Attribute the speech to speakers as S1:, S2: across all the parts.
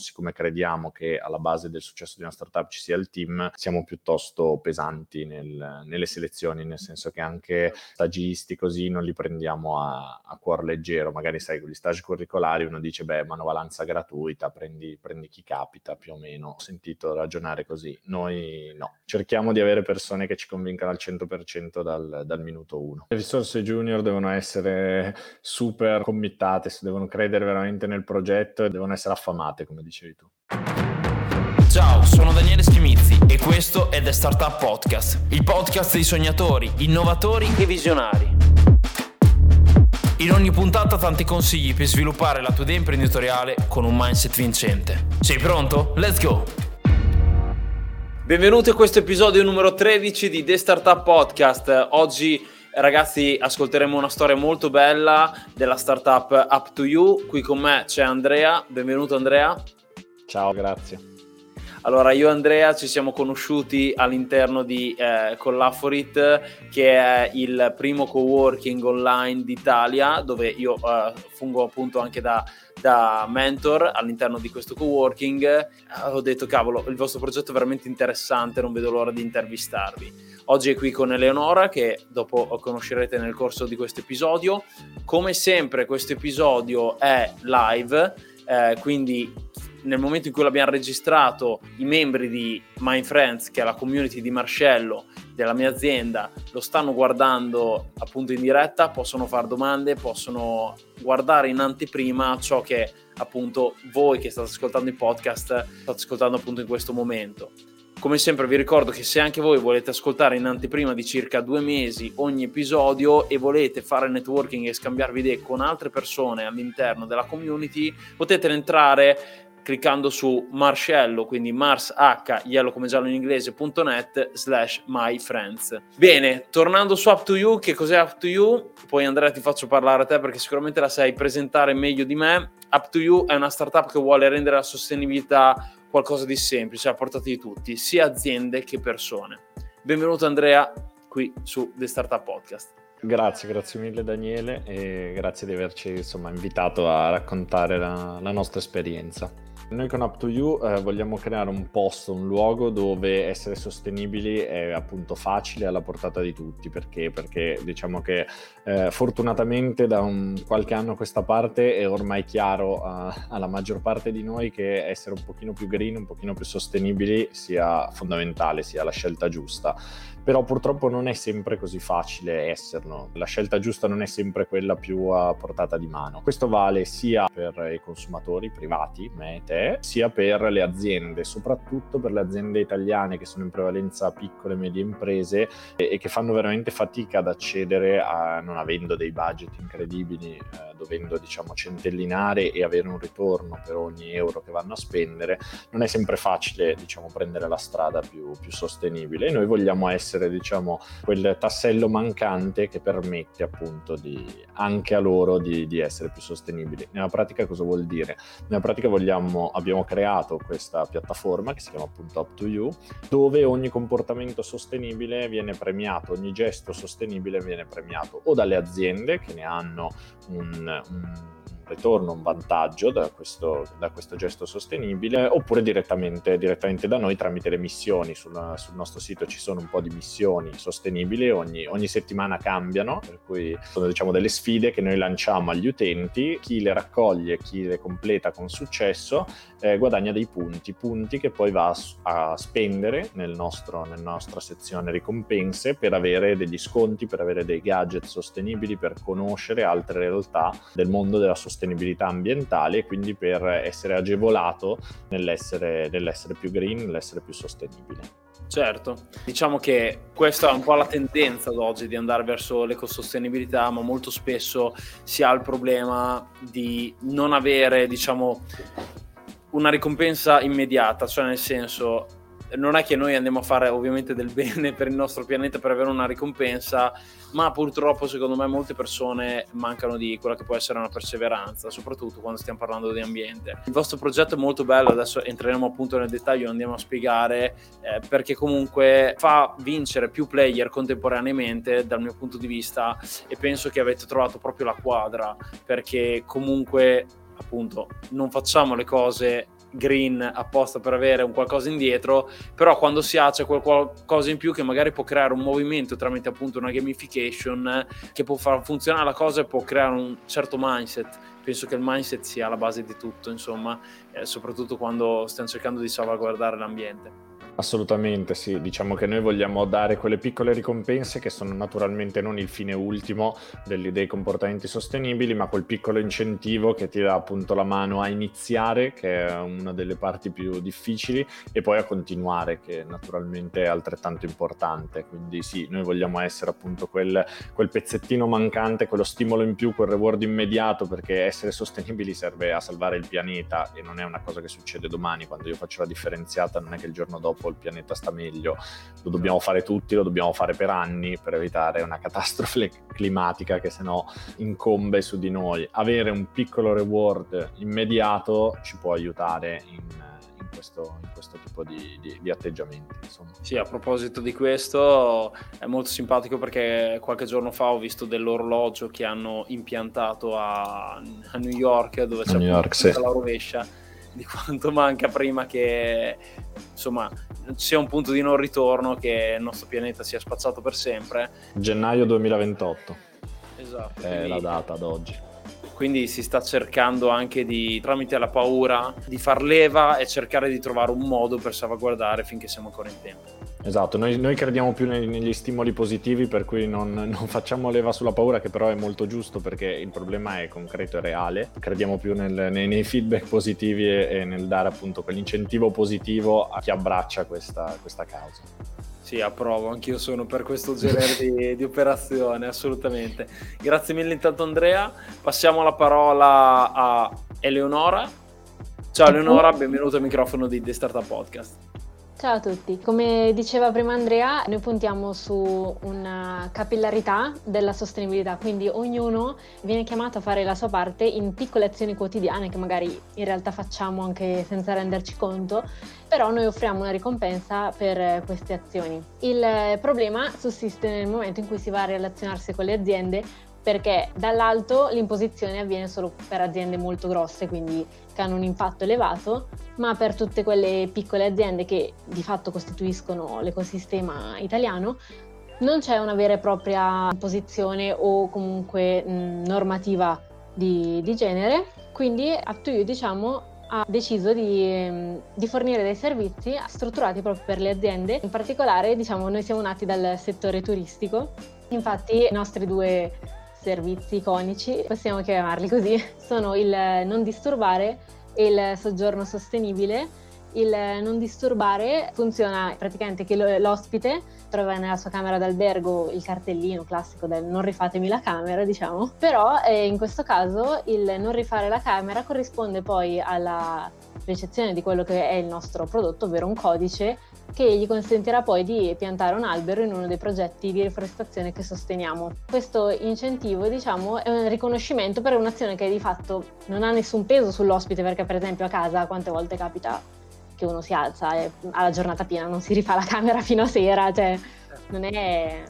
S1: siccome crediamo che alla base del successo di una startup ci sia il team, siamo piuttosto pesanti nel, nelle selezioni, nel senso che anche stagisti così non li prendiamo a, a cuor leggero, magari sai con gli stage curricolari uno dice beh manovalanza gratuita, prendi, prendi chi capita più o meno, ho sentito ragionare così, noi no, cerchiamo di avere persone che ci convincano al 100% dal, dal minuto uno. Le risorse junior devono essere super committate, devono credere veramente nel progetto e devono essere affamate come dicevi tu.
S2: Ciao, sono Daniele Schimizzi e questo è The Startup Podcast, il podcast dei sognatori, innovatori e visionari. In ogni puntata tanti consigli per sviluppare la tua idea imprenditoriale con un mindset vincente. Sei pronto? Let's go! Benvenuti a questo episodio numero 13 di The Startup Podcast. Oggi ragazzi ascolteremo una storia molto bella della startup Up to You. Qui con me c'è Andrea. Benvenuto Andrea.
S1: Ciao, grazie.
S2: Allora, io e Andrea ci siamo conosciuti all'interno di eh, Collaforit, che è il primo co-working online d'Italia, dove io eh, fungo appunto anche da, da, mentor all'interno di questo co-working. Eh, ho detto, cavolo, il vostro progetto è veramente interessante, non vedo l'ora di intervistarvi. Oggi è qui con Eleonora, che dopo conoscerete nel corso di questo episodio. Come sempre, questo episodio è live, eh, quindi nel momento in cui l'abbiamo registrato, i membri di My Friends, che è la community di Marcello della mia azienda, lo stanno guardando appunto in diretta, possono fare domande, possono guardare in anteprima ciò che appunto voi che state ascoltando il podcast state ascoltando appunto in questo momento. Come sempre vi ricordo che se anche voi volete ascoltare in anteprima di circa due mesi ogni episodio e volete fare networking e scambiarvi idee con altre persone all'interno della community, potete entrare cliccando su Marcello, quindi Mars H, yellow come giallo in inglese.net slash my friends. Bene, tornando su Up to You, che cos'è Up to You? Poi Andrea ti faccio parlare a te perché sicuramente la sai presentare meglio di me. Up to You è una startup che vuole rendere la sostenibilità qualcosa di semplice, a portata di tutti, sia aziende che persone. Benvenuto Andrea qui su The Startup Podcast.
S1: Grazie, grazie mille Daniele e grazie di averci insomma, invitato a raccontare la, la nostra esperienza. Noi con Up to You eh, vogliamo creare un posto, un luogo dove essere sostenibili è appunto facile alla portata di tutti. Perché? Perché diciamo che eh, fortunatamente da un, qualche anno a questa parte è ormai chiaro uh, alla maggior parte di noi che essere un pochino più green, un pochino più sostenibili sia fondamentale, sia la scelta giusta però purtroppo non è sempre così facile esserlo. La scelta giusta non è sempre quella più a portata di mano. Questo vale sia per i consumatori privati, me e te, sia per le aziende, soprattutto per le aziende italiane che sono in prevalenza piccole e medie imprese e, che fanno veramente fatica ad accedere a non avendo dei budget incredibili, eh, dovendo diciamo centellinare e avere un ritorno per ogni euro che vanno a spendere, non è sempre facile diciamo prendere la strada più, più sostenibile e noi vogliamo essere essere diciamo quel tassello mancante che permette appunto di, anche a loro di, di, essere più sostenibili. Nella pratica cosa vuol dire? Nella pratica vogliamo, abbiamo creato questa piattaforma che si chiama appunto Up to You dove ogni comportamento sostenibile viene premiato, ogni gesto sostenibile viene premiato o dalle aziende che ne hanno un, un ritorno, un vantaggio da questo, da questo gesto sostenibile, oppure direttamente, direttamente, da noi tramite le missioni. Sul, sul, nostro sito ci sono un po' di missioni sostenibili, ogni, ogni settimana cambiano, per cui sono diciamo, delle sfide che noi lanciamo agli utenti, chi le raccoglie, chi le completa con successo eh, guadagna dei punti, punti che poi va a, spendere nel nostro, nella nostra sezione ricompense per avere degli sconti, per avere dei gadget sostenibili, per conoscere altre realtà del mondo della sostenibilità sostenibilità ambientale e quindi per essere agevolato nell'essere, nell'essere più green, nell'essere più sostenibile.
S2: Certo, diciamo che questa è un po' la tendenza ad oggi di andare verso l'ecosostenibilità, ma molto spesso si ha il problema di non avere, diciamo, una ricompensa immediata, cioè nel senso non è che noi andiamo a fare ovviamente del bene per il nostro pianeta per avere una ricompensa, ma purtroppo secondo me molte persone mancano di quella che può essere una perseveranza, soprattutto quando stiamo parlando di ambiente. Il vostro progetto è molto bello, adesso entreremo appunto nel dettaglio, andiamo a spiegare eh, perché comunque fa vincere più player contemporaneamente dal mio punto di vista e penso che avete trovato proprio la quadra perché comunque appunto non facciamo le cose green apposta per avere un qualcosa indietro, però quando si ha c'è qualcosa in più che magari può creare un movimento tramite appunto una gamification che può far funzionare la cosa e può creare un certo mindset. Penso che il mindset sia la base di tutto, insomma, eh, soprattutto quando stiamo cercando di salvaguardare l'ambiente.
S1: Assolutamente sì, diciamo che noi vogliamo dare quelle piccole ricompense che sono naturalmente non il fine ultimo dei, dei comportamenti sostenibili, ma quel piccolo incentivo che ti dà appunto la mano a iniziare, che è una delle parti più difficili, e poi a continuare, che naturalmente è altrettanto importante. Quindi sì, noi vogliamo essere appunto quel, quel pezzettino mancante, quello stimolo in più, quel reward immediato, perché essere sostenibili serve a salvare il pianeta e non è una cosa che succede domani. Quando io faccio la differenziata non è che il giorno dopo il pianeta sta meglio, lo dobbiamo fare tutti, lo dobbiamo fare per anni per evitare una catastrofe climatica che se no incombe su di noi. Avere un piccolo reward immediato ci può aiutare in, questo, in questo, tipo di, di, di atteggiamenti. Insomma.
S2: Sì, a proposito di questo è molto simpatico perché qualche giorno fa ho visto dell'orologio che hanno impiantato a, a New York dove c'è
S1: New York, sì.
S2: la rovescia di quanto manca prima che insomma sia un punto di non ritorno che il nostro pianeta sia spazzato per sempre.
S1: Gennaio 2028.
S2: Esatto.
S1: È quindi, la data ad oggi.
S2: Quindi si sta cercando anche di, tramite la paura, di far leva e cercare di trovare un modo per salvaguardare finché siamo ancora in tempo.
S1: Esatto, noi, noi crediamo più nei, negli stimoli positivi, per cui non, non, facciamo leva sulla paura, che però è molto giusto perché il problema è concreto e reale. Crediamo più nel, nei, nei, feedback positivi e, e, nel dare appunto quell'incentivo positivo a chi abbraccia questa, questa causa.
S2: Sì, approvo, anch'io sono per questo genere di, di, operazione, assolutamente. Grazie mille intanto Andrea, passiamo la parola a Eleonora. Ciao Eleonora, benvenuto al microfono di The Startup Podcast.
S3: Ciao a tutti, come diceva prima Andrea, noi puntiamo su una capillarità della sostenibilità, quindi ognuno viene chiamato a fare la sua parte in piccole azioni quotidiane che magari in realtà facciamo anche senza renderci conto, però noi offriamo una ricompensa per queste azioni. Il problema sussiste nel momento in cui si va a relazionarsi con le aziende perché dall'alto l'imposizione avviene solo per aziende molto grosse, quindi che hanno un impatto elevato, ma per tutte quelle piccole aziende che di fatto costituiscono l'ecosistema italiano non c'è una vera e propria imposizione o comunque mh, normativa di, di, genere, quindi Up2You diciamo ha deciso di, di, fornire dei servizi strutturati proprio per le aziende, in particolare diciamo noi siamo nati dal settore turistico, infatti i nostri due servizi iconici, possiamo chiamarli così, sono il non disturbare e il soggiorno sostenibile. Il non disturbare funziona praticamente che l'ospite trova nella sua camera d'albergo il cartellino classico del non rifatemi la camera, diciamo, però eh, in questo caso il non rifare la camera corrisponde poi alla ricezione di quello che è il nostro prodotto, ovvero un codice che gli consentirà poi di piantare un albero in uno dei progetti di riforestazione che sosteniamo. Questo incentivo, diciamo, è un riconoscimento per un'azione che di fatto non ha nessun peso sull'ospite, perché per esempio a casa quante volte capita che uno si alza e alla giornata piena non si rifà la camera fino a sera, cioè non è,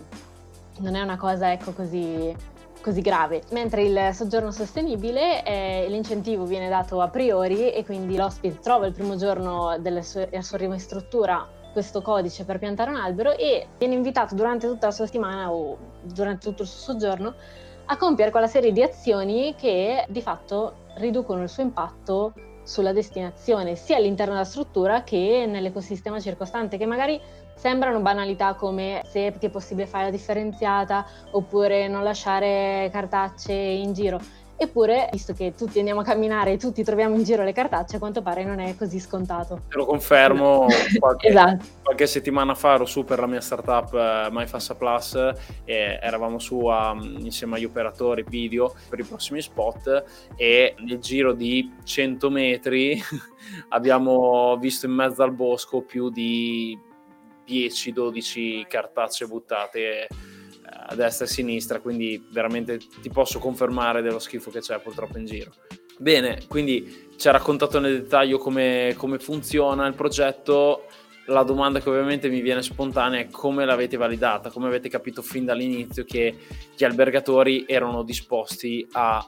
S3: non è una cosa ecco così così grave, mentre il soggiorno sostenibile eh, l'incentivo viene dato a priori e quindi l'ospite trova il primo giorno della sua, della sua ristruttura questo codice per piantare un albero e viene invitato durante tutta la sua settimana o durante tutto il suo soggiorno a compiere quella serie di azioni che di fatto riducono il suo impatto sulla destinazione, sia all'interno della struttura che nell'ecosistema circostante, che magari sembrano banalità come se è possibile fare la differenziata oppure non lasciare cartacee in giro. Eppure, visto che tutti andiamo a camminare e tutti troviamo in giro le cartacce, a quanto pare non è così scontato.
S2: Te lo confermo, qualche, esatto. qualche settimana fa ero su per la mia startup uh, MyFassa Plus e eravamo su a, insieme agli operatori video per i prossimi spot e nel giro di 100 metri abbiamo visto in mezzo al bosco più di 10-12 cartacce buttate a destra e a sinistra, quindi veramente ti posso confermare dello schifo che c'è purtroppo in giro. Bene, quindi ci ha raccontato nel dettaglio come, come funziona il progetto. La domanda che ovviamente mi viene spontanea è come l'avete validata, come avete capito fin dall'inizio che gli albergatori erano disposti a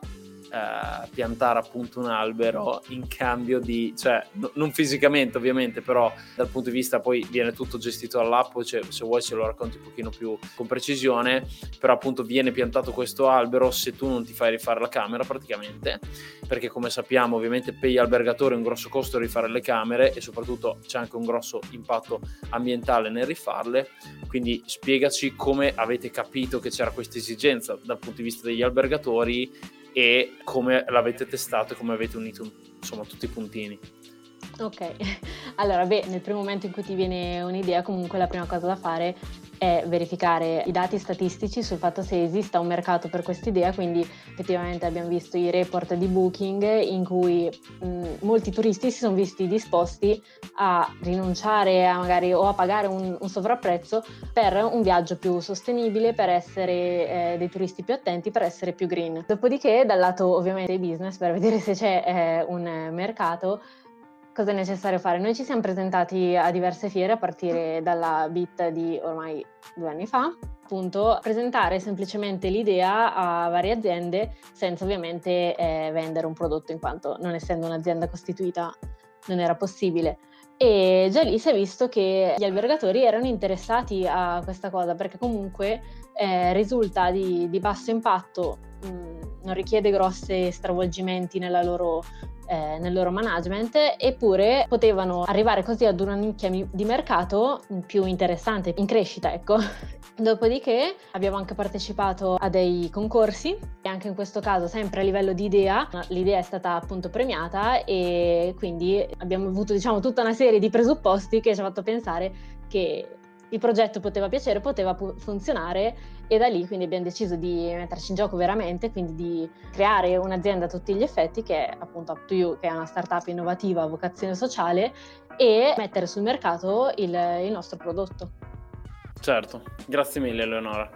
S2: eh, piantare appunto un albero in cambio di, cioè no, non fisicamente ovviamente, però dal punto di vista poi viene tutto gestito dall'app, cioè, se vuoi ce lo racconti un pochino più con precisione, però appunto viene piantato questo albero se tu non ti fai rifare la camera praticamente, perché come sappiamo ovviamente per gli albergatori è un grosso costo rifare le camere e soprattutto c'è anche un grosso impatto ambientale nel rifarle, quindi spiegaci come avete capito che c'era questa esigenza dal punto di vista degli albergatori e come l'avete testato e come avete unito insomma tutti i puntini.
S3: Ok, allora beh, nel primo momento in cui ti viene un'idea, comunque la prima cosa da fare è verificare i dati statistici sul fatto se esista un mercato per quest'idea, quindi effettivamente abbiamo visto i report di Booking in cui mh, molti turisti si sono visti disposti a rinunciare a magari o a pagare un, un sovrapprezzo per un viaggio più sostenibile, per essere eh, dei turisti più attenti, per essere più green. Dopodiché dal lato ovviamente dei business, per vedere se c'è eh, un mercato, cosa è necessario fare? Noi ci siamo presentati a diverse fiere a partire dalla BIT di ormai due anni fa, appunto presentare semplicemente l'idea a varie aziende senza ovviamente eh, vendere un prodotto in quanto non essendo un'azienda costituita non era possibile. E già lì si è visto che gli albergatori erano interessati a questa cosa perché comunque eh, risulta di, di, basso impatto, mh, non richiede grossi stravolgimenti nella loro eh, nel loro management, eppure potevano arrivare così ad una nicchia di mercato più interessante, in crescita, ecco. Dopodiché abbiamo anche partecipato a dei concorsi e anche in questo caso sempre a livello di idea, l'idea è stata appunto premiata e quindi abbiamo avuto diciamo tutta una serie di presupposti che ci ha fatto pensare che il progetto poteva piacere, poteva pu- funzionare e da lì quindi abbiamo deciso di metterci in gioco veramente, quindi di creare un'azienda a tutti gli effetti che è appunto Up to che è una startup innovativa a vocazione sociale e mettere sul mercato il, il nostro prodotto.
S2: Certo, grazie mille Eleonora.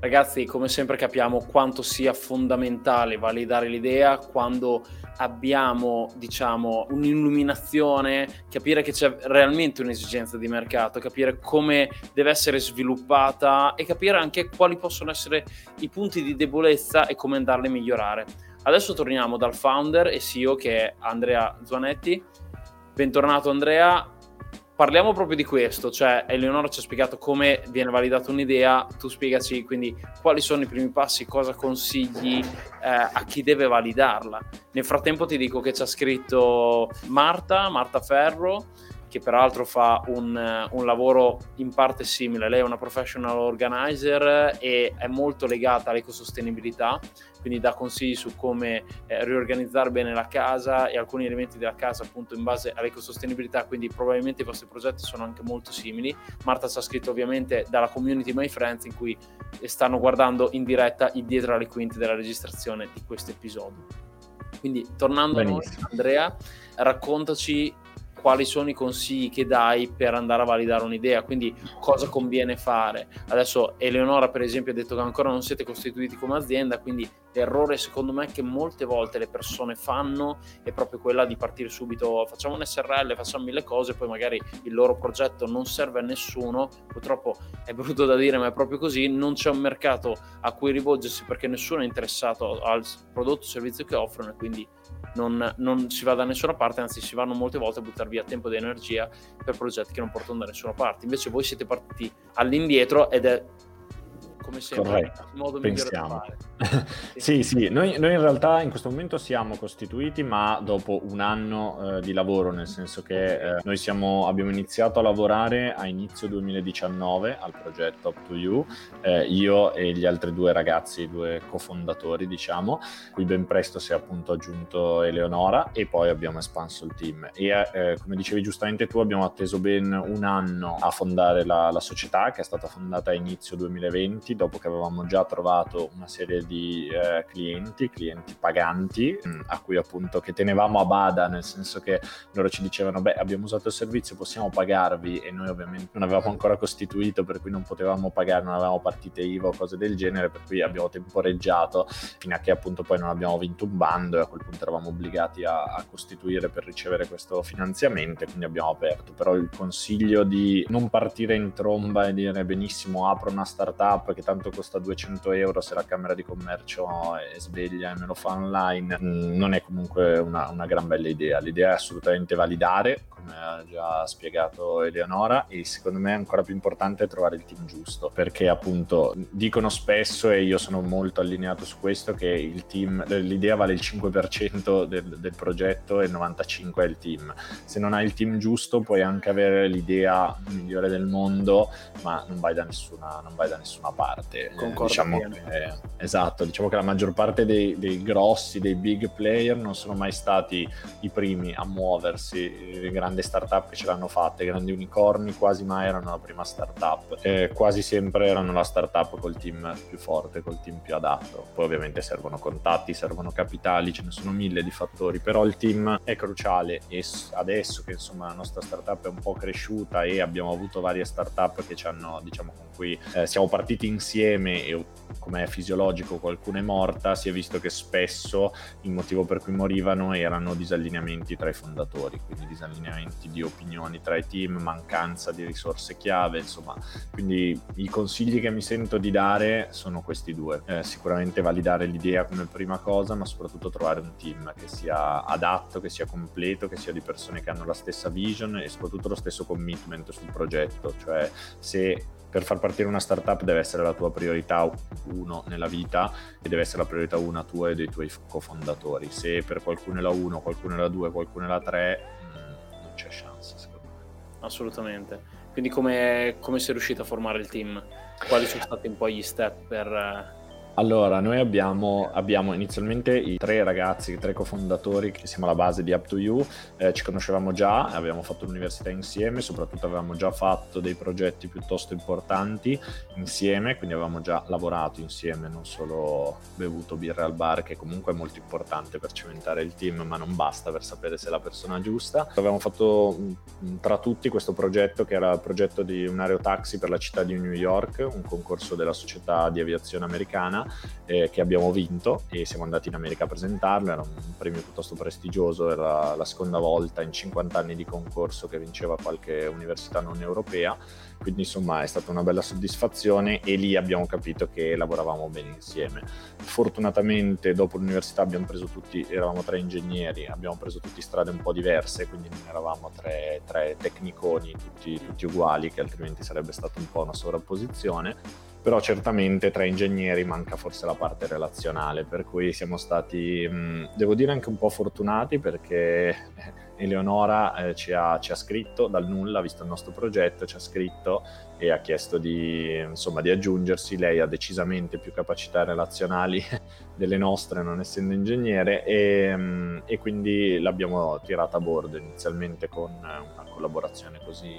S2: Ragazzi, come sempre capiamo quanto sia fondamentale validare l'idea quando abbiamo, diciamo, un'illuminazione, capire che c'è realmente un'esigenza di mercato, capire come deve essere sviluppata e capire anche quali possono essere i punti di debolezza e come andarli a migliorare. Adesso torniamo dal founder e CEO che è Andrea Zuanetti. Bentornato Andrea, parliamo proprio di questo, cioè Eleonora ci ha spiegato come viene validata un'idea, tu spiegaci quindi quali sono i primi passi, cosa consigli eh, a chi deve validarla. Nel frattempo ti dico che ci ha scritto Marta, Marta Ferro, che peraltro fa un, un, lavoro in parte simile. Lei è una professional organizer e è molto legata all'ecosostenibilità, quindi dà consigli su come eh, riorganizzare bene la casa e alcuni elementi della casa appunto in base all'ecosostenibilità, quindi probabilmente i vostri progetti sono anche molto simili. Marta ci ha scritto ovviamente dalla community My Friends in cui stanno guardando in diretta il dietro alle quinte della registrazione di questo episodio. Quindi tornando Benissimo. a noi, Andrea, raccontaci quali sono i consigli che dai per andare a validare un'idea, quindi cosa conviene fare. Adesso Eleonora per esempio ha detto che ancora non siete costituiti come azienda, quindi l'errore secondo me che molte volte le persone fanno è proprio quella di partire subito, facciamo un SRL, facciamo mille cose, poi magari il loro progetto non serve a nessuno, purtroppo è brutto da dire ma è proprio così, non c'è un mercato a cui rivolgersi perché nessuno è interessato al prodotto o servizio che offrono e quindi non, non, si va da nessuna parte, anzi si vanno molte volte a buttare via tempo ed energia per progetti che non portano da nessuna parte. Invece voi siete partiti all'indietro ed è come sempre
S1: Corretto. il modo Pensiamo. migliore di fare. sì, sì, noi, noi, in realtà in questo momento siamo costituiti, ma dopo un anno eh, di lavoro, nel senso che eh, noi siamo, abbiamo iniziato a lavorare a inizio 2019 al progetto Up to You, eh, io e gli altri due ragazzi, due cofondatori, diciamo, cui ben presto si è appunto aggiunto Eleonora e poi abbiamo espanso il team. E eh, come dicevi giustamente tu, abbiamo atteso ben un anno a fondare la, la società, che è stata fondata a inizio 2020 dopo che avevamo già trovato una serie di eh, clienti, clienti paganti, mm, a cui appunto che tenevamo a bada, nel senso che loro ci dicevano, beh, abbiamo usato il servizio, possiamo pagarvi, e noi ovviamente non avevamo ancora costituito, per cui non potevamo pagare, non avevamo partite IVA o cose del genere, per cui abbiamo temporeggiato fino a che appunto poi non abbiamo vinto un bando e a quel punto eravamo obbligati a, a costituire per ricevere questo finanziamento, quindi abbiamo aperto. Però il consiglio di non partire in tromba e dire benissimo, apro una startup che tanto costa 200 euro se la Camera di Commercio è sveglia e me lo fa online, mm, non è comunque una, una gran bella idea. L'idea è assolutamente validare, come ha già spiegato Eleonora, e secondo me è ancora più importante trovare il team giusto, perché appunto dicono spesso, e io sono molto allineato su questo, che il team, l'idea vale il 5% del, del progetto e il 95% è il team. Se non hai il team giusto puoi anche avere l'idea migliore del mondo, ma non vai da nessuna, vai da nessuna parte.
S2: Concordo
S1: diciamo che, esatto, diciamo che la maggior parte dei, dei grossi, dei big player non sono mai stati i primi a muoversi, le grandi startup che ce l'hanno fatta, i grandi unicorni quasi mai erano la prima startup, eh, quasi sempre erano la startup col team più forte, col team più adatto. Poi ovviamente servono contatti, servono capitali, ce ne sono mille di fattori, però il team è cruciale e adesso che insomma la nostra startup è un po' cresciuta e abbiamo avuto varie startup che ci hanno, diciamo, cui eh, siamo partiti insieme e come è fisiologico qualcuno è morta, si è visto che spesso il motivo per cui morivano erano disallineamenti tra i fondatori, quindi disallineamenti di opinioni tra i team, mancanza di risorse chiave, insomma, quindi i consigli che mi sento di dare sono questi due. Eh, sicuramente validare l'idea come prima cosa, ma soprattutto trovare un team che sia adatto, che sia completo, che sia di persone che hanno la stessa vision e soprattutto lo stesso commitment sul progetto, cioè se per far partire una startup deve essere la tua priorità uno nella vita e deve essere la priorità una tua e dei tuoi cofondatori. Se per qualcuno è la 1, qualcuno è la 2, qualcuno è la 3, mm, non c'è chance secondo me.
S2: Assolutamente. Quindi come, come sei riuscito a formare il team? Quali sono stati un po' gli step per
S1: allora, noi abbiamo, abbiamo, inizialmente i tre ragazzi, i tre cofondatori che siamo alla base di Up to You, eh, ci conoscevamo già, abbiamo fatto l'università insieme, soprattutto avevamo già fatto dei progetti piuttosto importanti insieme, quindi avevamo già lavorato insieme, non solo bevuto birra al bar, che comunque è molto importante per cementare il team, ma non basta per sapere se è la persona giusta. Avevamo fatto mm, tra tutti questo progetto che era il progetto di un aerotaxi per la città di New York, un concorso della società di aviazione americana eh, che abbiamo vinto e siamo andati in America a presentarlo, era un premio piuttosto prestigioso, era la seconda volta in 50 anni di concorso che vinceva qualche università non europea, quindi insomma è stata una bella soddisfazione e lì abbiamo capito che lavoravamo bene insieme. Fortunatamente dopo l'università abbiamo preso tutti, eravamo tre ingegneri, abbiamo preso tutti strade un po' diverse, quindi non eravamo tre, tre tecniconi tutti, tutti uguali, che altrimenti sarebbe stata un po' una sovrapposizione però certamente tra ingegneri manca forse la parte relazionale, per cui siamo stati, mh, devo dire, anche un po' fortunati perché eh, Eleonora eh, ci, ha, ci, ha, scritto dal nulla, visto il nostro progetto, ci ha scritto e ha chiesto di, insomma, di aggiungersi, lei ha decisamente più capacità relazionali delle nostre, non essendo ingegnere, e, mh, e quindi l'abbiamo tirata a bordo inizialmente con una collaborazione così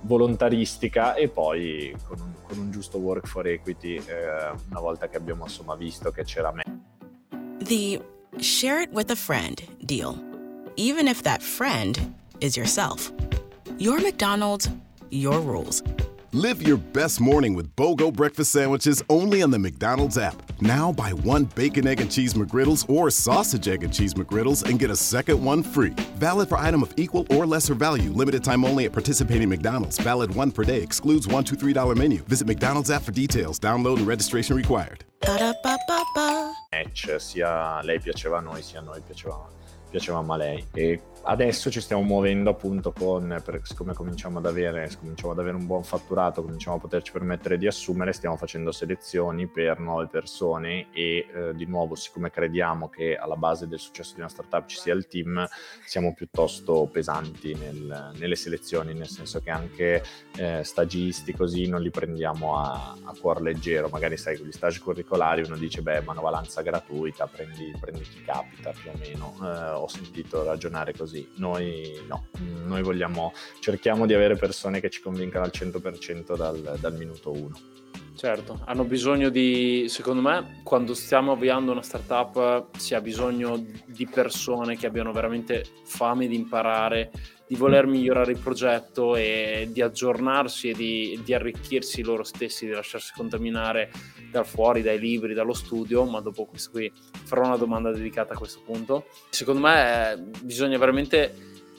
S1: volontaristica e poi con un, con un, giusto work for equity eh, una volta che abbiamo insomma visto che c'era me.
S4: The share it with a friend deal. Even if that friend is yourself. Your McDonald's, your rules.
S5: Live your best morning with BOGO breakfast sandwiches only on the McDonald's app. Now buy one bacon, egg, and cheese McGriddles or sausage, egg, and cheese McGriddles and get a second one free. Valid for item of equal or lesser value. Limited time only at participating McDonald's. Valid one per day. Excludes one one, two, three dollar menu. Visit McDonald's app for details. Download and registration required.
S1: Match, eh, sia lei piaceva a noi, sia a noi piaceva, piacevamo a lei. E adesso ci stiamo muovendo appunto con, per, siccome cominciamo ad, avere, cominciamo ad avere un buon fatturato, cominciamo a poterci permettere di assumere, stiamo facendo selezioni per nuove persone e eh, di nuovo siccome crediamo che alla base del successo di una startup ci sia il team, siamo piuttosto pesanti nel, nelle selezioni, nel senso che anche eh, stagisti così non li prendiamo a, a cuor leggero, magari sai con gli stage curricolari uno dice beh manovalanza gratuita, prendi, prendi chi capita più o meno, eh, ho sentito ragionare così così. Noi no, noi vogliamo, cerchiamo di avere persone che ci convincano al 100% dal, dal minuto 1.
S2: Certo, hanno bisogno di, secondo me, quando stiamo avviando una startup si ha bisogno di persone che abbiano veramente fame di imparare, di voler migliorare il progetto e di aggiornarsi e di, di arricchirsi loro stessi, di lasciarsi contaminare dal fuori, dai libri, dallo studio, ma dopo questo qui farò una domanda dedicata a questo punto. Secondo me eh, bisogna veramente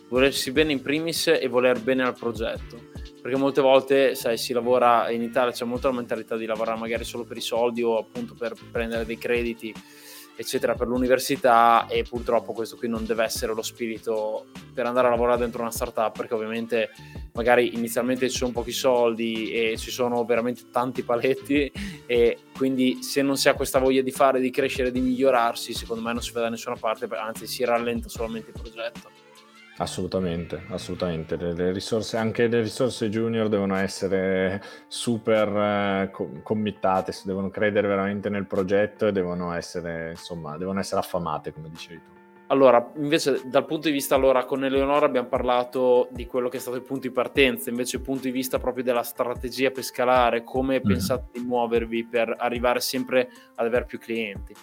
S2: volersi bene in primis e voler bene al progetto perché molte volte sai, si lavora in Italia, c'è molto la mentalità di lavorare magari solo per i soldi o appunto per prendere dei crediti eccetera per l'università e purtroppo questo qui non deve essere lo spirito per andare a lavorare dentro una startup perché ovviamente magari inizialmente ci sono pochi soldi e ci sono veramente tanti paletti e quindi se non si ha questa voglia di fare, di crescere, di migliorarsi secondo me non si va da nessuna parte anzi si rallenta solamente il progetto
S1: Assolutamente, assolutamente. Le, le risorse, anche le risorse junior devono essere super eh, committate, devono credere veramente nel progetto e devono essere, insomma, devono essere affamate, come dicevi tu.
S2: Allora, invece dal punto di vista, allora, con Eleonora abbiamo parlato di quello che è stato il punto di partenza, invece il punto di vista proprio della strategia per scalare, come mm. pensate di muovervi per arrivare sempre ad avere più clienti?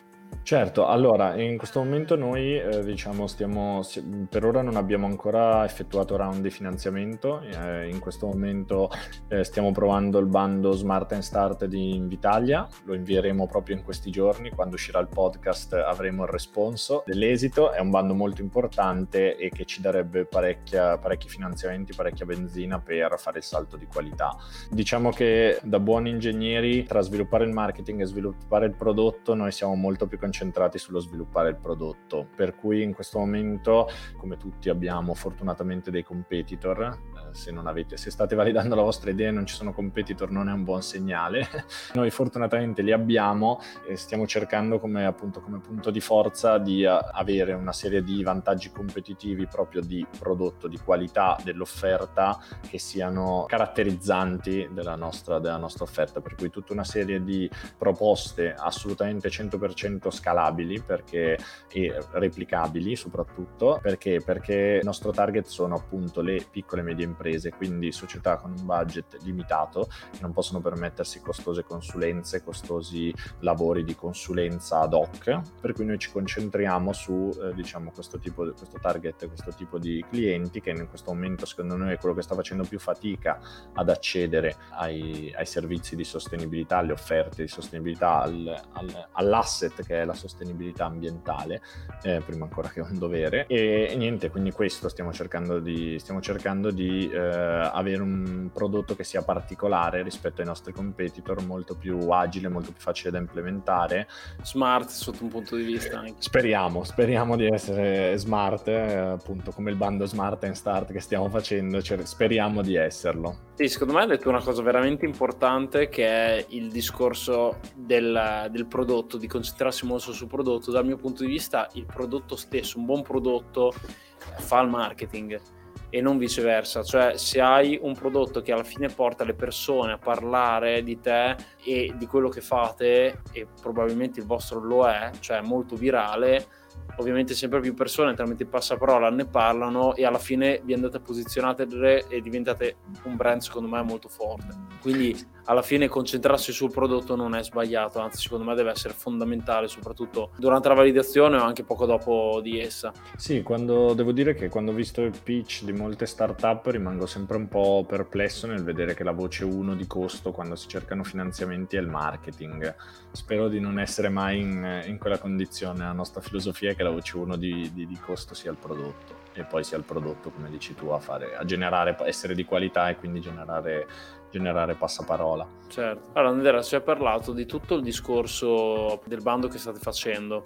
S1: Certo, allora in questo momento noi eh, diciamo stiamo, per ora non abbiamo ancora effettuato round di finanziamento, eh, in questo momento eh, stiamo provando il bando Smart and Start di Invitalia, lo invieremo proprio in questi giorni, quando uscirà il podcast avremo il responso dell'esito, è un bando molto importante e che ci darebbe parecchi finanziamenti, parecchia benzina per fare il salto di qualità. Diciamo che da buoni ingegneri tra sviluppare il marketing e sviluppare il prodotto noi siamo molto più concentrati concentrati sullo sviluppare il prodotto, per cui in questo momento, come tutti abbiamo fortunatamente dei competitor, se, avete, se state validando la vostra idea e non ci sono competitor non è un buon segnale, noi fortunatamente li abbiamo e stiamo cercando come, appunto, come punto di forza di eh, avere una serie di vantaggi competitivi proprio di prodotto, di qualità dell'offerta che siano caratterizzanti della nostra, della nostra offerta, per cui tutta una serie di proposte assolutamente 100% scalabili perché, e replicabili soprattutto perché? perché il nostro target sono appunto le piccole e medie imprese quindi società con un budget limitato che non possono permettersi costose consulenze costosi lavori di consulenza ad hoc per cui noi ci concentriamo su eh, diciamo questo tipo questo target questo tipo di clienti che in questo momento secondo noi è quello che sta facendo più fatica ad accedere ai, ai servizi di sostenibilità alle offerte di sostenibilità al, al, all'asset che è la sostenibilità ambientale, eh, prima ancora che un dovere. E, e, niente, quindi questo stiamo cercando di, stiamo cercando di eh, avere un prodotto che sia particolare rispetto ai nostri competitor, molto più agile, molto più facile da implementare.
S2: Smart sotto un punto di vista anche.
S1: Speriamo, speriamo di essere smart, eh, appunto come il bando Smart and Start che stiamo facendo, cioè, speriamo di esserlo.
S2: Sì, secondo me hai detto una cosa veramente importante che è il discorso del, del prodotto, di concentrarsi molto sul prodotto. Dal mio punto di vista il prodotto stesso, un buon prodotto fa il marketing e non viceversa, cioè se hai un prodotto che alla fine porta le persone a parlare di te e di quello che fate e probabilmente il vostro lo è, cioè molto virale, ovviamente sempre più persone tramite il passaparola ne parlano e alla fine vi andate a posizionare e diventate un brand secondo me molto forte. Quindi alla fine concentrarsi sul prodotto non è sbagliato, anzi secondo me deve essere fondamentale, soprattutto durante la validazione o anche poco dopo di essa.
S1: Sì, quando, devo dire che quando ho visto il pitch di molte startup rimango sempre un po' perplesso nel vedere che la voce 1 di costo quando si cercano finanziamenti è il marketing. Spero di non essere mai in, in quella condizione, la nostra filosofia è che la voce 1 di, di, di costo sia il prodotto e poi sia il prodotto, come dici tu, a, fare, a generare, essere di qualità e quindi generare generare passaparola.
S2: Certo. Allora Andrea ci ha parlato di tutto il discorso del bando che state facendo.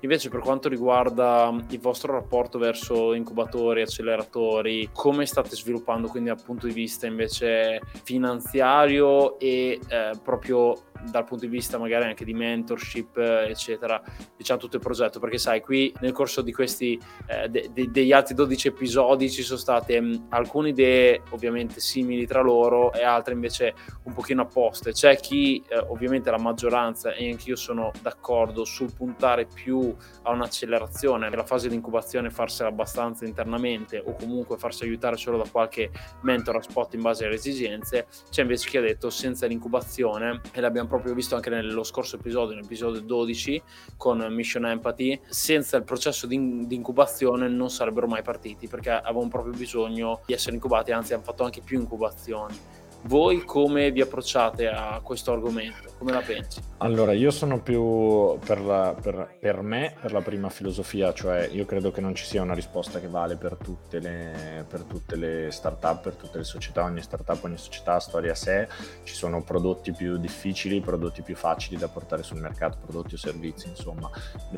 S2: Invece per quanto riguarda il vostro rapporto verso incubatori, acceleratori, come state sviluppando quindi dal punto di vista invece finanziario e eh, proprio dal punto di vista magari anche di mentorship, eccetera, diciamo tutto il progetto, perché sai, qui nel corso di questi eh, de- de- degli altri 12 episodi ci sono state mh, alcune idee ovviamente simili tra loro e altre invece un pochino apposte. C'è chi, eh, ovviamente la maggioranza, e anch'io sono d'accordo sul puntare più a un'accelerazione, nella fase di incubazione farsela abbastanza internamente o comunque farsi aiutare solo da qualche mentor a spot in base alle esigenze, c'è invece chi ha detto senza l'incubazione, e l'abbiamo proprio visto anche nello scorso episodio, nell'episodio 12 con Mission Empathy, senza il processo di, di incubazione non sarebbero mai partiti perché avevano proprio bisogno di essere incubati, anzi hanno fatto anche più incubazioni Voi come vi approcciate a questo argomento? Come la pensi?
S1: Allora, io sono più per, la, per, per, me, per la prima filosofia, cioè io credo che non ci sia una risposta che vale per tutte le, per tutte le startup, per tutte le società, ogni startup, ogni società ha storia a sé, ci sono prodotti più difficili, prodotti più facili da portare sul mercato, prodotti o servizi, insomma,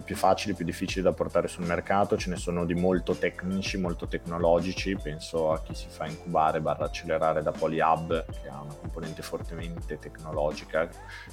S1: più facili, più difficili da portare sul mercato, ce ne sono di molto tecnici, molto tecnologici, penso a chi si fa incubare barra accelerare da Polyhub, che ha una componente fortemente tecnologica,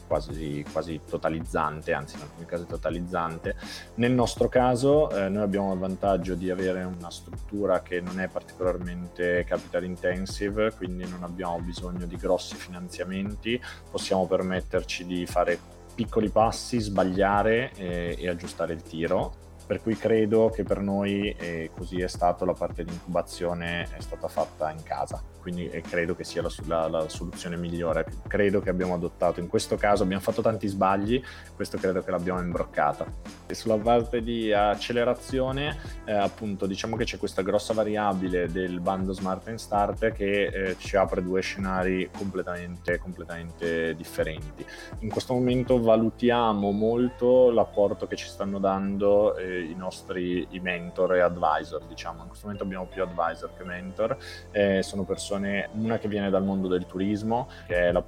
S1: quasi, quasi totalizzante, anzi in alcuni casi totalizzante. Nel nostro caso eh, noi abbiamo il vantaggio di avere una struttura che non è particolarmente capital intensive, quindi non abbiamo bisogno di grossi finanziamenti, possiamo permetterci di fare piccoli passi, sbagliare e, e aggiustare il tiro per cui credo che per noi, e così è stato, la parte di incubazione è stata fatta in casa quindi credo che sia la, la, la, soluzione migliore. Credo che abbiamo adottato in questo caso, abbiamo fatto tanti sbagli, questo credo che l'abbiamo imbroccata. E sulla parte di accelerazione, eh, appunto, diciamo che c'è questa grossa variabile del bando Smart and Start che eh, ci apre due scenari completamente, completamente differenti. In questo momento valutiamo molto l'apporto che ci stanno dando eh, i nostri i mentor e advisor, diciamo. In questo momento abbiamo più advisor che mentor, eh, sono persone una che viene dal mondo del turismo, che è la,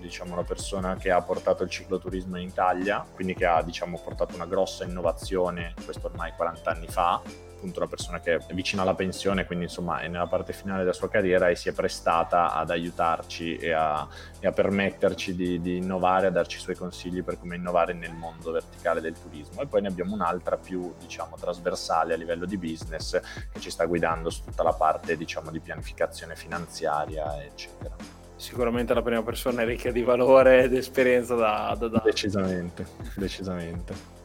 S1: diciamo, una persona che ha portato il cicloturismo in Italia, quindi che ha diciamo, portato una grossa innovazione, questo ormai 40 anni fa, appunto una persona che è vicina alla pensione, quindi insomma è nella parte finale della sua carriera e si è prestata ad aiutarci e a, e a permetterci di, di, innovare, a darci i suoi consigli per come innovare nel mondo verticale del turismo. E poi ne abbiamo un'altra più, diciamo, trasversale a livello di business che ci sta guidando su tutta la parte, diciamo, di pianificazione finanziaria, eccetera.
S2: Sicuramente la prima persona è ricca di valore ed esperienza da, da dare.
S1: Decisamente, decisamente.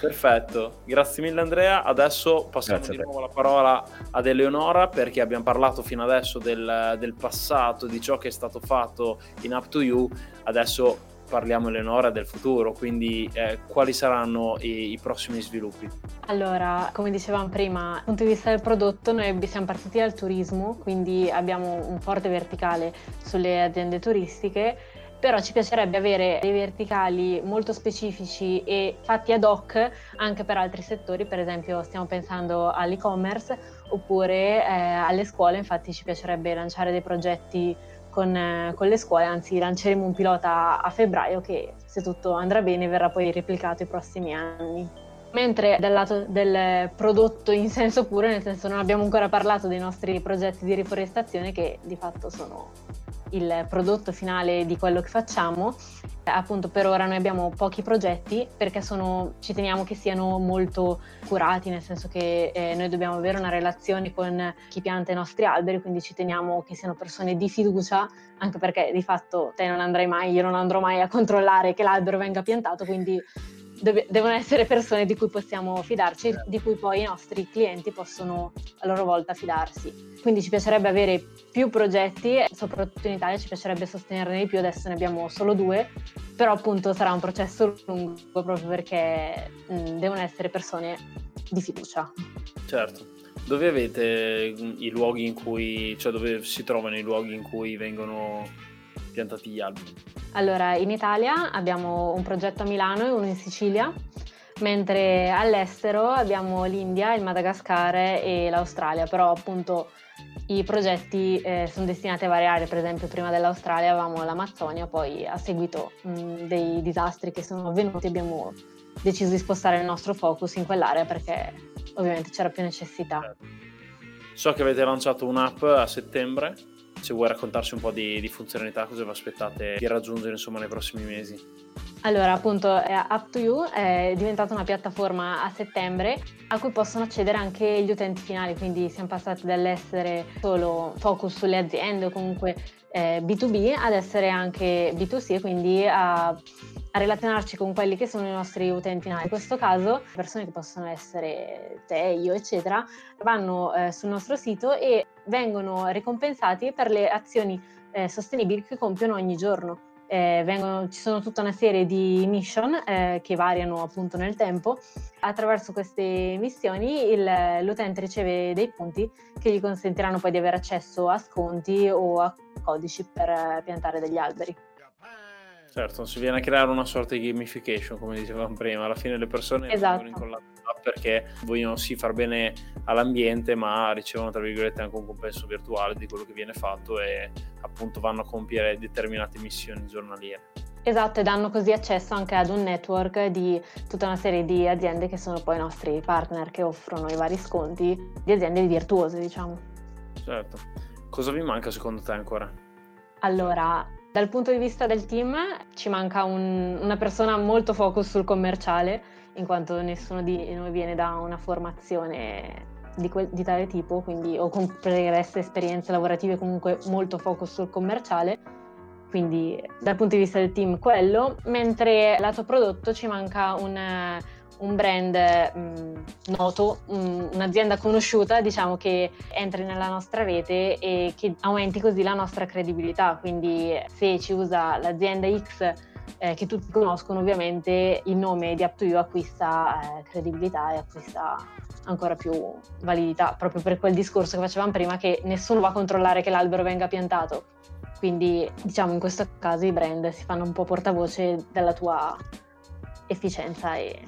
S2: Perfetto, grazie mille Andrea. Adesso passiamo grazie di nuovo la parola ad Eleonora perché abbiamo parlato fino adesso del, del, passato, di ciò che è stato fatto in Up to You. Adesso parliamo Eleonora del futuro, quindi eh, quali saranno i, i, prossimi sviluppi?
S3: Allora, come dicevamo prima, dal punto di vista del prodotto noi siamo partiti dal turismo, quindi abbiamo un forte verticale sulle aziende turistiche però ci piacerebbe avere dei verticali molto specifici e fatti ad hoc anche per altri settori, per esempio stiamo pensando all'e-commerce oppure eh, alle scuole, infatti ci piacerebbe lanciare dei progetti con, eh, con le scuole, anzi lanceremo un pilota a febbraio che se tutto andrà bene verrà poi replicato i prossimi anni. Mentre dal lato del prodotto in senso puro, nel senso non abbiamo ancora parlato dei nostri progetti di riforestazione che di fatto sono il prodotto finale di quello che facciamo. Appunto per ora noi abbiamo pochi progetti perché sono, ci teniamo che siano molto curati, nel senso che eh, noi dobbiamo avere una relazione con chi pianta i nostri alberi, quindi ci teniamo che siano persone di fiducia, anche perché di fatto te non andrai mai, io non andrò mai a controllare che l'albero venga piantato, quindi deve, devono essere persone di cui possiamo fidarci, certo. di cui poi i nostri clienti possono a loro volta fidarsi. Quindi ci piacerebbe avere più progetti, soprattutto in Italia ci piacerebbe sostenerne di più, adesso ne abbiamo solo due, però appunto sarà un processo lungo proprio perché mh, devono essere persone di fiducia.
S2: Certo. Dove avete i luoghi in cui, cioè dove si trovano i luoghi in cui vengono piantati gli alberi?
S3: Allora, in Italia abbiamo un progetto a Milano e uno in Sicilia, mentre all'estero abbiamo l'India, il Madagascar e l'Australia, però appunto i progetti eh, sono destinati a variare, per esempio prima dell'Australia avevamo l'Amazzonia, poi a seguito mh, dei disastri che sono avvenuti abbiamo deciso di spostare il nostro focus in quell'area perché ovviamente c'era più necessità.
S2: So che avete lanciato un'app a settembre se vuoi raccontarci un po' di, di funzionalità, cosa vi aspettate di raggiungere insomma, nei prossimi mesi?
S3: Allora, appunto, Up to You è diventata una piattaforma a settembre a cui possono accedere anche gli utenti finali, quindi siamo passati dall'essere solo focus sulle aziende o comunque eh, B2B ad essere anche B2C, quindi a a relazionarci con quelli che sono i nostri utenti finali. In questo caso, persone che possono essere te, io, eccetera, vanno eh, sul nostro sito e vengono ricompensati per le azioni eh, sostenibili che compiono ogni giorno. eh, vengono, ci sono tutta una serie di mission eh, che variano appunto nel tempo. Attraverso queste missioni il, l'utente riceve dei punti che gli consentiranno poi di avere accesso a sconti o a codici per piantare degli alberi.
S2: Certo, si viene a creare una sorta di gamification, come dicevamo prima. Alla fine le persone
S3: esatto.
S2: vengono incollate perché vogliono sì far bene all'ambiente, ma ricevono tra virgolette anche un compenso virtuale di quello che viene fatto e appunto vanno a compiere determinate missioni giornaliere.
S3: Esatto, e danno così accesso anche ad un network di tutta una serie di aziende che sono poi i nostri partner che offrono i vari sconti di aziende virtuose, diciamo.
S2: Certo. Cosa vi manca secondo te ancora?
S3: Allora, dal punto di vista del team ci manca un, una persona molto focus sul commerciale, in quanto nessuno di noi viene da una formazione di, quel, di tale tipo, quindi o con pregresse esperienze lavorative comunque molto focus sul commerciale, quindi dal punto di vista del team quello, mentre lato prodotto ci manca un un brand mh, mm, noto, mh, un'azienda conosciuta, diciamo che entri nella nostra rete e che aumenti così la nostra credibilità. Quindi se ci usa l'azienda X eh, che tutti conoscono, ovviamente il nome di Up2You acquista eh, credibilità e acquista ancora più validità, proprio per quel discorso che facevamo prima che nessuno va a controllare che l'albero venga piantato. Quindi diciamo in questo caso i brand si fanno un po' portavoce della tua efficienza e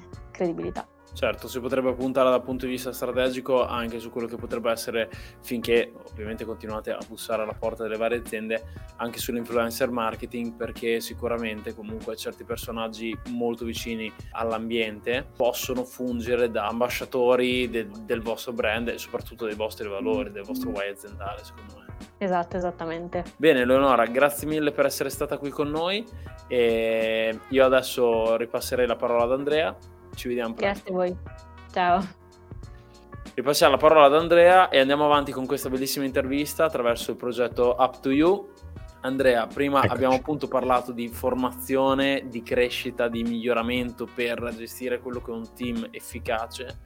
S3: credibilità.
S2: Certo, si potrebbe puntare dal punto di vista strategico anche su quello che potrebbe essere, finché ovviamente continuate a bussare alla porta delle varie aziende, anche sull'influencer marketing, perché sicuramente comunque certi personaggi molto vicini all'ambiente possono fungere da ambasciatori de- del vostro brand e soprattutto dei vostri valori, del vostro why aziendale, secondo me.
S3: Esatto, esattamente.
S2: Bene, Leonora, grazie mille per essere stata qui con noi e io adesso ripasserei la parola ad Andrea ci vediamo
S3: presto. Grazie a voi. Ciao.
S2: Ripassiamo la parola ad Andrea e andiamo avanti con questa bellissima intervista attraverso il progetto Up to You. Andrea, prima Eccoci. abbiamo appunto parlato di formazione, di crescita, di miglioramento per gestire quello che è un team efficace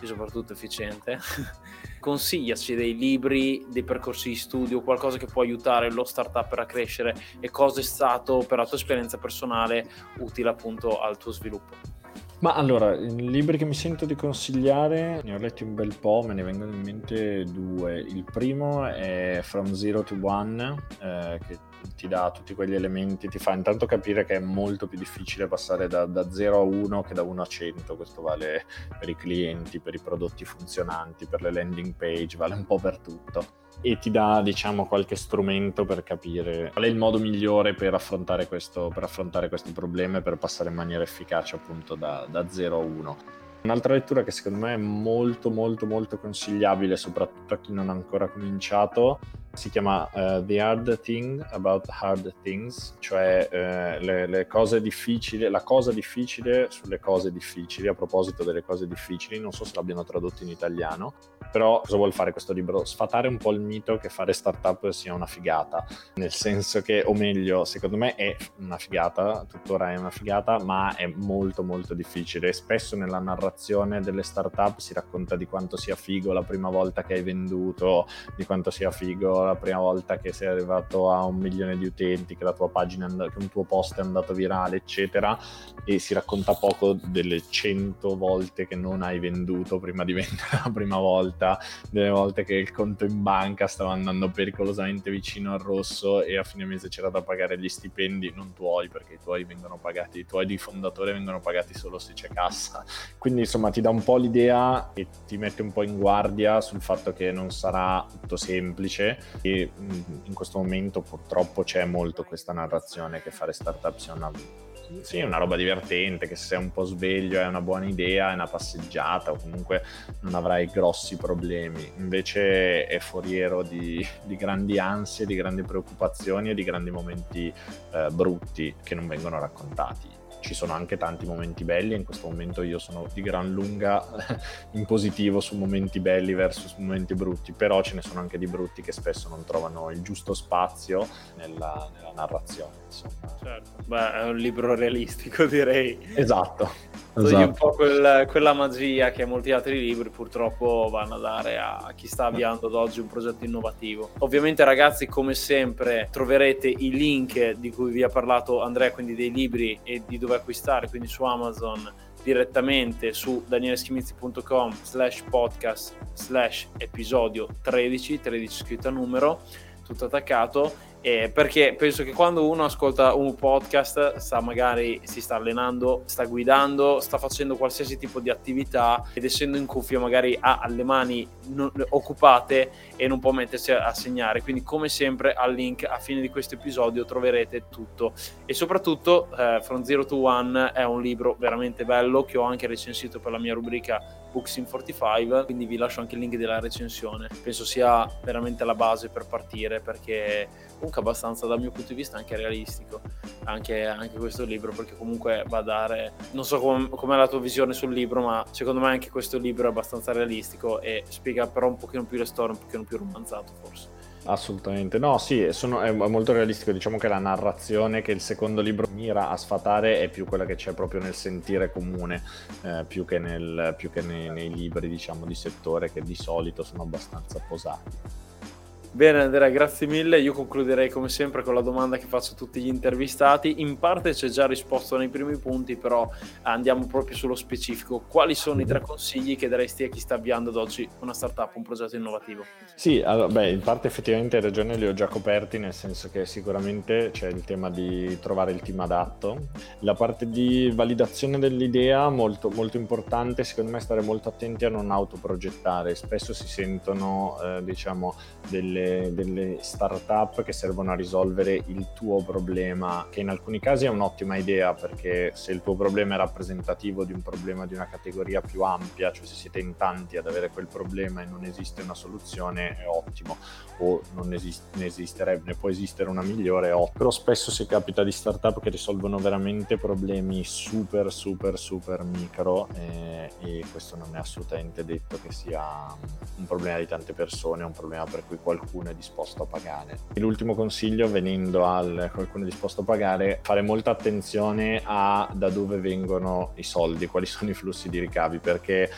S2: e soprattutto efficiente. Consigliaci dei libri, dei percorsi di studio, qualcosa che può aiutare lo startup a crescere e cosa è stato per la tua esperienza personale utile appunto al tuo sviluppo.
S1: Ma allora, i libri che mi sento di consigliare, ne ho letti un bel po', me ne vengono in mente due. Il primo è From Zero to One, eh, che ti dà tutti quegli elementi, ti fa intanto capire che è molto più difficile passare da, da 0 a 1 che da 1 a 100, questo vale per i clienti, per i prodotti funzionanti, per le landing page, vale un po' per tutto e ti dà diciamo qualche strumento per capire qual è il modo migliore per affrontare questo, per affrontare questo problema e per passare in maniera efficace appunto da, da 0 a 1. Un'altra lettura che secondo me è molto molto molto consigliabile soprattutto a chi non ha ancora cominciato si chiama uh, The Hard Thing About Hard Things, cioè uh, le, le, cose difficili, la cosa difficile sulle cose difficili, a proposito delle cose difficili, non so se l'abbiano tradotto in italiano, però cosa vuol fare questo libro? Sfatare un po' il mito che fare startup sia una figata, nel senso che, o meglio, secondo me è una figata, tuttora è una figata, ma è molto molto difficile. Spesso nella narrazione delle startup si racconta di quanto sia figo la prima volta che hai venduto, di quanto sia figo la prima volta che sei arrivato a un milione di utenti, che la tua pagina, che un tuo post è andato virale, eccetera, e si racconta poco delle cento volte che non hai venduto prima di vendere la prima volta, delle volte che il conto in banca stava andando pericolosamente vicino al rosso e a fine mese c'era da pagare gli stipendi, non tuoi, perché i tuoi vengono pagati, i tuoi di fondatore vengono pagati solo se c'è cassa. Quindi insomma ti dà un po' l'idea e ti mette un po' in guardia sul fatto che non sarà tutto semplice e mm, in questo momento purtroppo c'è molto questa narrazione che fare startup sia una, sì, una roba divertente, che se sei un po' sveglio è una buona idea, è una passeggiata o comunque non avrai grossi problemi. Invece è foriero di, di grandi ansie, di grandi preoccupazioni e di grandi momenti eh, brutti che non vengono raccontati ci sono anche tanti momenti belli in questo momento io sono di gran lunga in positivo su momenti belli versus momenti brutti, però ce ne sono anche di brutti che spesso non trovano il giusto spazio nella, nella narrazione. Insomma.
S2: Certo, beh, è un libro realistico direi.
S1: Esatto.
S2: Togli esatto. un po' quel, quella magia che molti altri libri purtroppo vanno a dare a chi sta avviando ad oggi un progetto innovativo. Ovviamente ragazzi come sempre troverete i link di cui vi ha parlato Andrea, quindi dei libri e di dove acquistare, quindi su Amazon direttamente su danieleschimizzi.com slash podcast slash episodio 13, 13 scritto a numero, tutto attaccato eh, perché penso che quando uno ascolta un podcast sta magari si sta allenando, sta guidando, sta facendo qualsiasi tipo di attività ed essendo in cuffia magari ha le mani non, occupate e non può mettersi a, segnare. Quindi come sempre al link a fine di questo episodio troverete tutto e soprattutto eh, From Zero to One è un libro veramente bello che ho anche recensito per la mia rubrica Books in 45 quindi vi lascio anche il link della recensione. Penso sia veramente la base per partire perché comunque abbastanza dal mio punto di vista anche realistico anche, anche questo libro perché comunque va a dare non so com- com'è la tua visione sul libro ma secondo me anche questo libro è abbastanza realistico e spiega però un pochino più le storie un pochino più romanzato forse
S1: Assolutamente, no, sì, sono, è molto realistico. Diciamo che la narrazione che il secondo libro mira a sfatare è più quella che c'è proprio nel sentire comune, eh, più che, nel, più che nei, nei libri, diciamo, di settore che di solito sono abbastanza posati.
S2: Bene Andrea, grazie mille. Io concluderei come sempre con la domanda che faccio a tutti gli intervistati. In parte c'è già risposto nei primi punti, però andiamo proprio sullo specifico. Quali sono i tre consigli che daresti a chi sta avviando ad oggi una startup, un progetto innovativo?
S1: Sì, allora, beh, in parte effettivamente hai ragione, li ho già coperti, nel senso che sicuramente c'è il tema di trovare il team adatto. La parte di validazione dell'idea, molto, molto importante, secondo me stare molto attenti a non autoprogettare. Spesso si sentono, eh, diciamo, delle delle, start-up che servono a risolvere il tuo problema, che in alcuni casi è un'ottima idea perché se il tuo problema è rappresentativo di un problema di una categoria più ampia, cioè se siete in tanti ad avere quel problema e non esiste una soluzione, è ottimo, o non esiste, ne esisterebbe, ne può esistere una migliore, è ottimo. Però spesso si capita di start-up che risolvono veramente problemi super, super, super micro e, e questo non è assolutamente detto che sia un problema di tante persone, è un problema per cui qualcuno qualcuno è disposto a pagare. L'ultimo consiglio, venendo al qualcuno è disposto a pagare, fare molta attenzione a da dove vengono i soldi, quali sono i flussi di ricavi, perché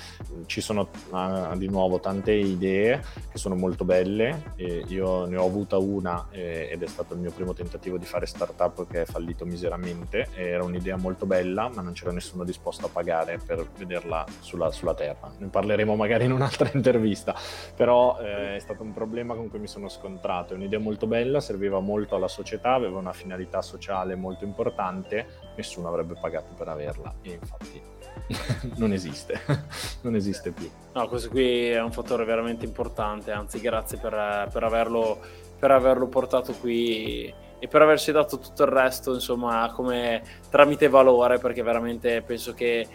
S1: ci sono uh, di nuovo tante idee che sono molto belle. io ne ho avuta una eh, ed è stato il mio primo tentativo di fare startup che è fallito miseramente. Era un'idea molto bella, ma non c'era nessuno disposto a pagare per vederla sulla, sulla terra. Ne parleremo magari in un'altra intervista, però eh, è stato un problema con cui mi sono scontrato. È un'idea molto bella, serviva molto alla società, aveva una finalità sociale molto importante, nessuno avrebbe pagato per averla e infatti non esiste, non esiste più.
S2: No, questo qui è un fattore veramente importante, anzi grazie per, per, averlo, per averlo portato qui e per averci dato tutto il resto, insomma, come tramite valore, perché veramente penso che eh,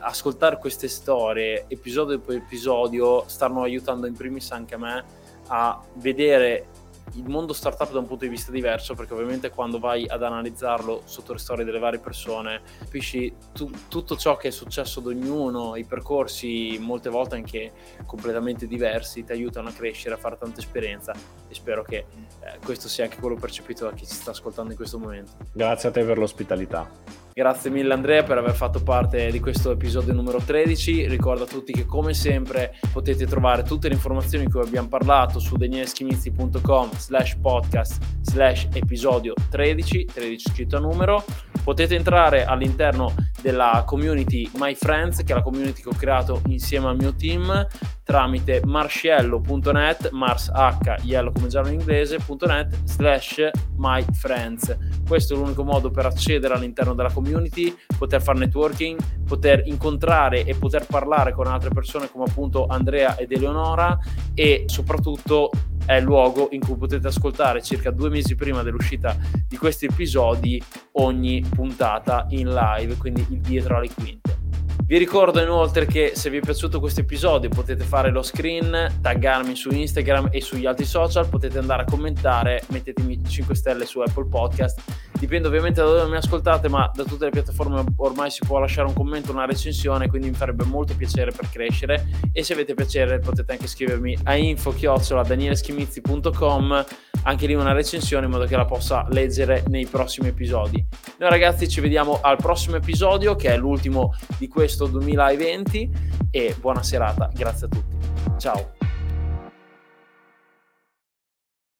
S2: ascoltare queste storie, episodio dopo episodio, stanno aiutando in primis anche a me a vedere il mondo startup da un punto di vista diverso perché ovviamente quando vai ad analizzarlo sotto le storie delle varie persone capisci tu, tutto ciò che è successo ad ognuno i percorsi molte volte anche completamente diversi ti aiutano a crescere a fare tanta esperienza. E spero che eh, questo sia anche quello percepito da chi ci sta ascoltando in questo momento.
S1: Grazie a te per l'ospitalità
S2: Grazie mille Andrea per aver fatto parte di questo episodio numero 13. Ricordo a tutti che come sempre potete trovare tutte le informazioni di cui abbiamo parlato su danieleschimizzi.com slash podcast slash episodio 13, 13 scritto a numero. Potete entrare all'interno della community My Friends, che è la community che ho creato insieme al mio team, tramite marsciello.net, Mars H, yellow come giallo in inglese.net slash my friends. Questo è l'unico modo per accedere all'interno della community, poter fare networking, poter incontrare e poter parlare con altre persone come appunto Andrea ed Eleonora e soprattutto è il luogo in cui potete ascoltare circa due mesi prima dell'uscita di questi episodi ogni puntata in live, quindi il dietro alle quinte. Vi ricordo inoltre che se vi è piaciuto questo episodio potete fare lo screen, taggarmi su Instagram e sugli altri social, potete andare a commentare, mettetemi 5 stelle su Apple Podcast. Dipende ovviamente da dove mi ascoltate, ma da tutte le piattaforme ormai si può lasciare un commento, una recensione, quindi mi farebbe molto piacere per crescere. E se avete piacere potete anche scrivermi a info-danieleschimizzi.com anche lì una recensione in modo che la possa leggere nei prossimi episodi. Noi ragazzi ci vediamo al prossimo episodio che è l'ultimo di questo 2020 e buona serata, grazie a tutti. Ciao.